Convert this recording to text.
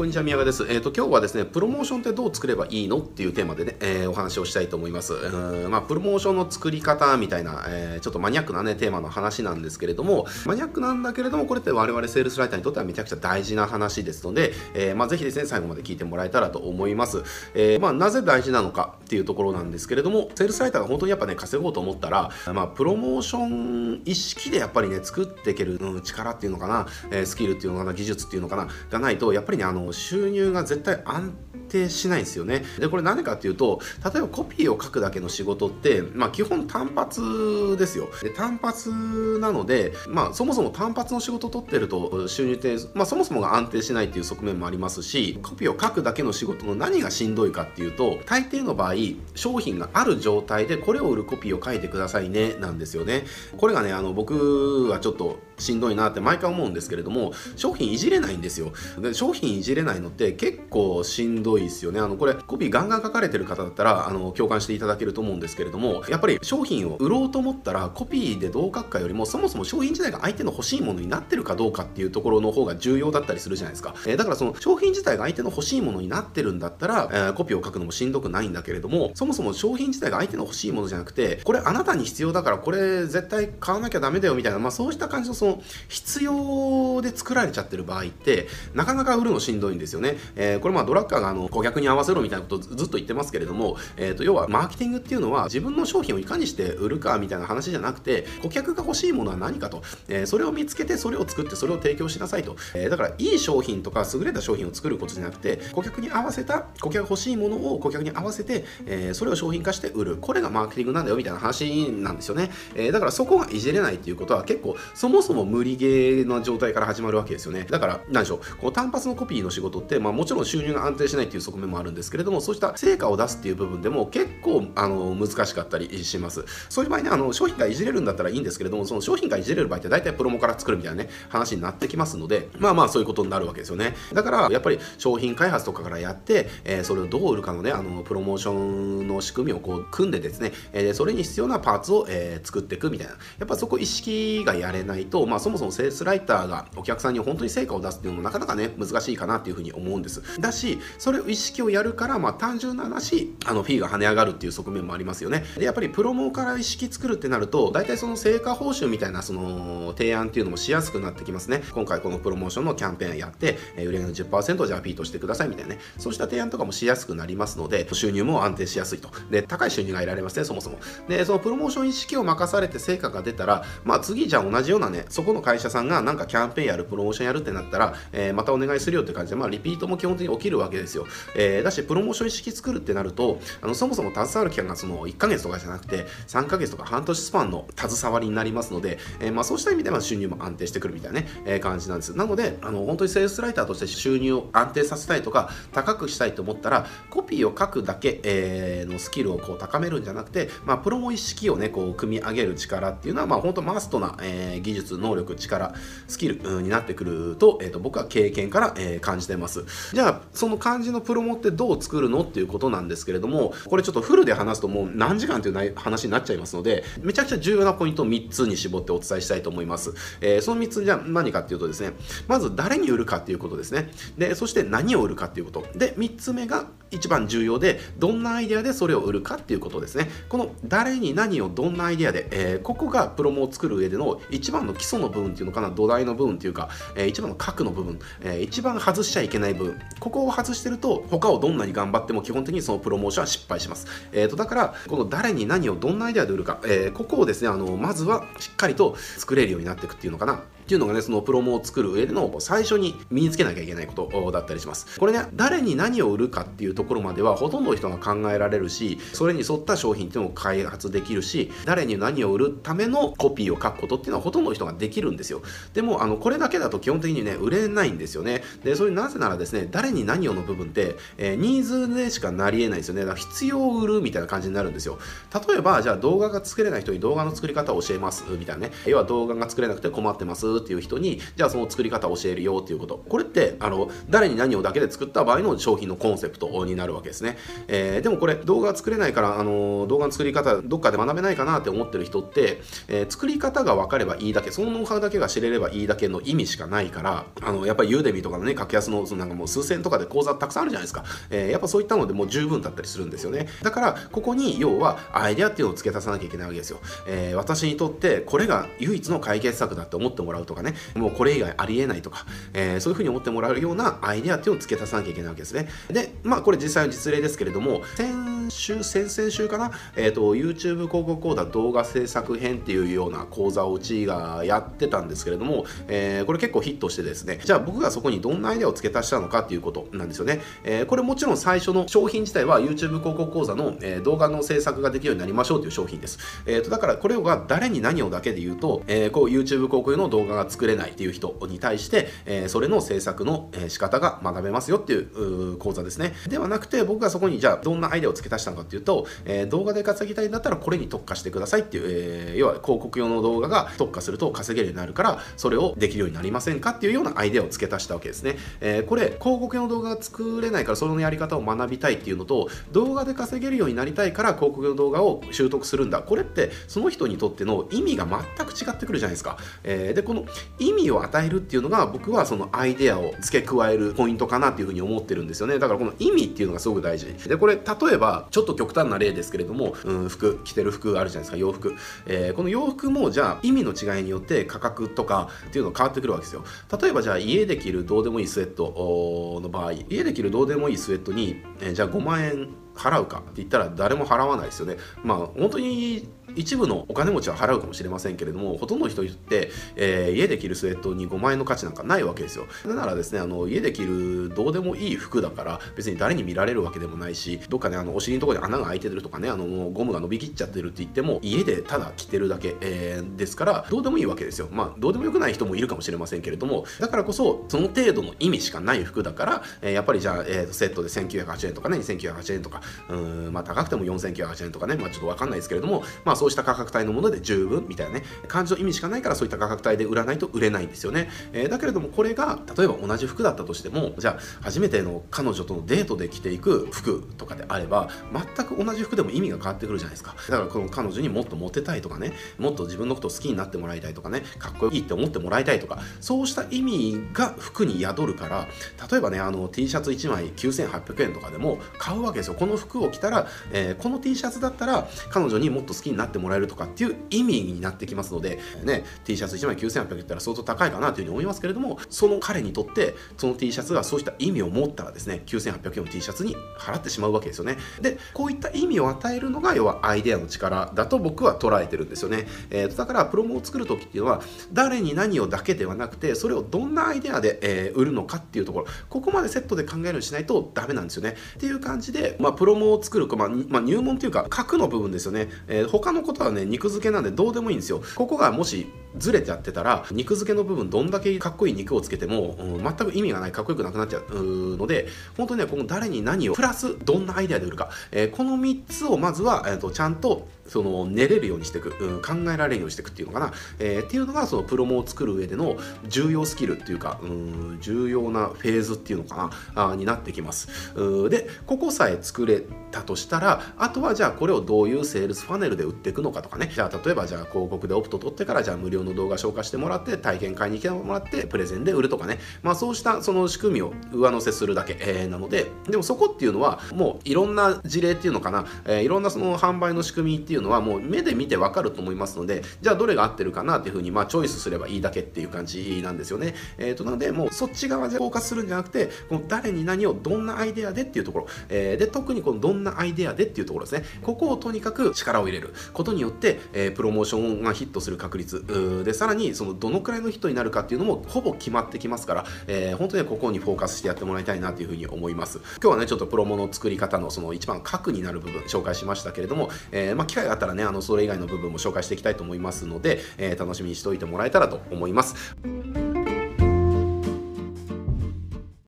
こんにちは、宮川です。えっ、ー、と、今日はですね、プロモーションってどう作ればいいのっていうテーマでね、えー、お話をしたいと思います。うんまあ、プロモーションの作り方みたいな、えー、ちょっとマニアックなね、テーマの話なんですけれども、マニアックなんだけれども、これって我々セールスライターにとってはめちゃくちゃ大事な話ですので、えー、まあ、ぜひですね、最後まで聞いてもらえたらと思います。えー、まあ、なぜ大事なのかっていうところなんですけれども、セールスライターが本当にやっぱね、稼ごうと思ったら、まあ、プロモーション意識でやっぱりね、作っていける、うん、力っていうのかな、えー、スキルっていうのかな、技術っていうのかな、がないと、やっぱりね、あの、収入が絶対安定しないんですよね。で、これ何かっていうと、例えばコピーを書くだけの仕事って、まあ基本単発ですよ。で、単発なので、まあそもそも単発の仕事を取ってると収入って、まあそもそもが安定しないっていう側面もありますし、コピーを書くだけの仕事の何がしんどいかっていうと、大抵の場合、商品がある状態でこれを売るコピーを書いてくださいね、なんですよね。これがね、あの僕はちょっとしんどいなって毎回思うんですけれども商品いじれないんですよで商品いじれないのって結構しんどいいですよね。あのこれコピーガンガン書かれてる方だったらあの共感していただけると思うんですけれどもやっぱり商品を売ろうと思ったらコピーでどう書くかよりもそもそも商品自体が相手の欲しいものになってるかどうかっていうところの方が重要だったりするじゃないですか、えー、だからその商品自体が相手の欲しいものになってるんだったら、えー、コピーを書くのもしんどくないんだけれどもそもそも商品自体が相手の欲しいものじゃなくてこれあなたに必要だからこれ絶対買わなきゃダメだよみたいな、まあ、そうした感じのその必要で作られちゃってる場合ってなかなか売るのしんどいんですよね、えー、これまあドラッカーがあの顧客に合わせろみたいなことずっと言ってますけれども、えー、と要はマーケティングっていうのは自分の商品をいかにして売るかみたいな話じゃなくて顧客が欲しいものは何かと、えー、それを見つけてそれを作ってそれを提供しなさいと、えー、だからいい商品とか優れた商品を作ることじゃなくて顧客に合わせた顧客が欲しいものを顧客に合わせて、えー、それを商品化して売る。これがマーケティングなんだよみたいな話なんですよね、えー、だからそこがいじれないっていうことは結構そもそも無理ゲーな状態から始まるわけですよね。だから何でしょうこの単発のコピーの仕事って、まあ、もちろん収入が安定しないっていう側面もあるんですけれどもそうした成果を出すっていう部分でも結構あの難しかったりします。そういう場合ねあの商品がいじれるんだったらいいんですけれどもその商品がいじれる場合って大体プロモから作るみたいなね話になってきますのでまあまあそういうことになるわけですよね。だからやっぱり商品開発とかからやって、えー、それをどう売るかのねあのプロモーションの仕組みをこう組んでですね、えー、それに必要なパーツを、えー、作っていくみたいな。やっぱそこ意識がやれないとまあそもそもセールスライターがお客さんに本当に成果を出すっていうのもなかなかね、難しいかなっていうふうに思うんです。だし、それを意識をやるから、まあ単純な話、あの、フィーが跳ね上がるっていう側面もありますよね。で、やっぱりプロモから意識作るってなると、大体その成果報酬みたいな、その、提案っていうのもしやすくなってきますね。今回このプロモーションのキャンペーンやって、え、売り上げの10%じゃあフィートしてくださいみたいなね、そうした提案とかもしやすくなりますので、収入も安定しやすいと。で、高い収入が得られますね、そもそも。で、そのプロモーション意識を任されて成果が出たら、まあ次じゃあ同じようなね、そこの会社さんがなんかキャンペーンやる、プロモーションやるってなったら、えー、またお願いするよって感じで、まあ、リピートも基本的に起きるわけですよ。えー、だし、プロモーション意識作るってなると、あのそもそも携わる期間がその1ヶ月とかじゃなくて、3ヶ月とか半年スパンの携わりになりますので、えー、まあ、そうした意味では収入も安定してくるみたいなね、えー、感じなんです。なので、あの本当にセールスライターとして収入を安定させたいとか、高くしたいと思ったら、コピーを書くだけ、えー、のスキルをこう高めるんじゃなくて、まあ、プロモ意識をね、こう組み上げる力っていうのは、まあ、本当マストな、えー、技術、能力、力、スキル、になってくると、えーと、僕は経験から、えー、感じてます。じゃあ、その漢字ののプロモってどう作るのっていうことなんですけれども、これちょっとフルで話すともう何時間っていう話になっちゃいますので、めちゃくちゃ重要なポイントを3つに絞ってお伝えしたいと思います。えー、その3つじゃ何かっていうとですね、まず誰に売るかっていうことですね。で、そして何を売るかっていうこと。で、3つ目が一番重要で、どんなアイデアでそれを売るかっていうことですね。この誰に何をどんなアイデアで、えー、ここがプロモを作る上での一番の基礎の部分っていうのかな、土台の部分っていうか、えー、一番の核の部分、えー、一番外しちゃいけない部分、ここを外してると、と他をどんなに頑張っても基本的にそのプロモーションは失敗します。えーと、だから、この誰に何をどんなアイデアで売るか、えー、ここをですね、あの、まずはしっかりと作れるようになっていくっていうのかな。っていうのがね、そのプロモを作る上での最初に身につけなきゃいけないことだったりします。これね、誰に何を売るかっていうところまではほとんどの人が考えられるし、それに沿った商品っていうのを開発できるし、誰に何を売るためのコピーを書くことっていうのはほとんどの人ができるんですよ。でも、あの、これだけだと基本的にね、売れないんですよね。で、それなぜならですね、誰に何をの部分って、えー、ニーズでしかなり得ないですよね。だから必要を売るみたいな感じになるんですよ。例えば、じゃあ動画が作れない人に動画の作り方を教えますみたいなね。要は動画が作れなくて困ってますっていう人にじゃあその作り方教えるよっていうこと。これってあの誰に何をだけで作った場合の商品のコンセプトになるわけですね、えー、でもこれ動画作れないからあの動画の作り方どっかで学べないかなって思ってる人って、えー、作り方が分かればいいだけそのノウハウだけが知れればいいだけの意味しかないからあのやっぱりユーデミとかのね格安のそのなんかもう数千とかで講座たくさんあるじゃないですか、えー、やっぱそういったのでもう十分だったりするんですよね。だからここに要はアイデアっていうのを付け足さなきゃいけないわけですよ、えー、私にとってこれが唯一の解決策だって思ってもらうとかねもうこれ以外ありえないとか、えー、そういうふうに思ってもらうようなアイデアっていうのを付け足さなきゃいけないわけですね。でまあこれ実際の実例ですけれども先週先々週かな、えーと、YouTube 広告講座動画制作編っていうような講座をうちがやってたんですけれども、えー、これ結構ヒットしてですね。じゃあ僕がそこにどんなアイデアを付け足したのかっていうことなんですよね、えー、これもちろん最初の商品自体は YouTube 広告講座の、えー、動画の制作ができるようになりましょうという商品です、えーと、だからこれが誰に何をだけで言うと、えー、こう YouTube 広告の動画がが作れないっていう人に対して、えー、それの制作の仕方が学べますよっていう講座ですね。ではなくて僕がそこにじゃあどんなアイデアを付け足したのかっていうと、えー、動画で稼ぎたいんだったらこれに特化してくださいっていう、えー、要は広告用の動画が特化すると稼げるようになるからそれをできるようになりませんかっていうようなアイデアを付け足したわけですね、えー、これ広告用の動画が作れないからそのやり方を学びたいっていうのと動画で稼げるようになりたいから広告用の動画を習得するんだ。これってその人にとっての意味が全く違ってくるじゃないですか、えー、でこの意味を与えるっていうのが僕はそのアイデアを付け加えるポイントかなっていうふうに思ってるんですよね。だからこの意味っていうのがすごく大事。でこれ例えばちょっと極端な例ですけれども、うん、服着てる服あるじゃないですか。洋服、えー、この洋服もじゃあ意味の違いによって価格とかっていうの変わってくるわけですよ。例えばじゃあ家で着るどうでもいいスウェットの場合家で着るどうでもいいスウェットに、えー、じゃあ5万円払うかって言ったら誰も払わないですよね。まあ本当に一部のお金持ちは払うかもしれませんけれどもほとんどの人って、えー、家で着るスウェットに5万円の価値なんかないわけですよ。だからですねあの家で着るどうでもいい服だから別に誰に見られるわけでもないしどっかねあのお尻のところに穴が開いてるとかねあのゴムが伸びきっちゃってるって言っても家でただ着てるだけ、えー、ですからどうでもいいわけですよ。まあどうでもよくない人もいるかもしれませんけれどもだからこそその程度の意味しかない服だから、えー、やっぱりじゃあ、えー、セットで1980円とかね2980円とかうんまあ高くても4980円とかねまあちょっとわかんないですけれどもまあそうした価格帯のもので十分みたいなね感じの意味しかないからそういった価格帯で売らないと売れないんですよね、えー、だけれどもこれが例えば同じ服だったとしてもじゃあ初めての彼女とのデートで着ていく服とかであれば全く同じ服でも意味が変わってくるじゃないですか。だからこの彼女にもっとモテたいとかねもっと自分のことを好きになってもらいたいとかねかっこいいって思ってもらいたいとかそうした意味が服に宿るから例えばねあの T シャツ1枚9800円とかでも買うわけですよ。この服を着たら、えー、この T シャツだったら彼女にもっと好きになっててもらえるとかっていう意味になってきますので、ね、T シャツ1枚9800円言ったら相当高いかなというふうに思いますけれども、その彼にとって、その T シャツがそうした意味を持ったらですね、9800円の T シャツに払ってしまうわけですよね。で、こういった意味を与えるのが、要はアイデアの力だと僕は捉えてるんですよね。えー、だから、プロモを作るときっていうのは、誰に何をだけではなくて、それをどんなアイデアで、えー、売るのかっていうところ、ここまでセットで考えるようにしないとダメなんですよね。っていう感じで、まあ、プロモを作る、まあ、まあ、入門というか、核の部分ですよね。えー、他のことはね、肉付けなんでどうでもいいんですよ。ここがもしずれちゃってたら肉付けの部分どんだけかっこいい肉をつけても、うん、全く意味がないかっこよくなくなっちゃうので本当にねこの誰に何をプラスどんなアイデアで売るか、えー、この3つをまずは、えーとちゃんとその練れるようにしていく、うん、考えられるようにしていくっていうのかな、えー、っていうのがそのプロモを作る上での重要スキルっていうか、うん、重要なフェーズっていうのかな。あになってきます。でここさえ作れたとしたらあとはじゃあこれをどういうセールスファネルで売っていくのかとかね。じゃあ例えばじゃあ広告でオプト取ってからじゃあ無料の動画紹介してもらって体験会に来てもらってプレゼンで売るとかね。まあそうしたその仕組みを上乗せするだけ、えー、なので。でもそこっていうのはもういろんな事例っていうのかな、えー、いろんなその販売の仕組みっていうのはもう目で見てわかると思いますのでじゃあどれが合ってるかなっていうふうにまあチョイスすればいいだけっていう感じなんですよね。えっ、ー、となのでもうそっち側でフォーカスするんじゃなくてこの誰に何をどんなアイデアでっていうところ、えー、で特にこのどんなアイデアでっていうところですね。ここをとにかく力を入れることによって、えー、プロモーションがヒットする確率でさらにそのどのくらいの人になるかっていうのもほぼ決まってきますから、えー、本当にここにフォーカスしてやってもらいたいなというふうに思います今日はねちょっとプロモの作り方のその一番核になる部分紹介しましたけれども、えー、まあ、機会があったらねあのそれ以外の部分も紹介していきたいと思いますので、えー、楽しみにしておいてもらえたらと思います。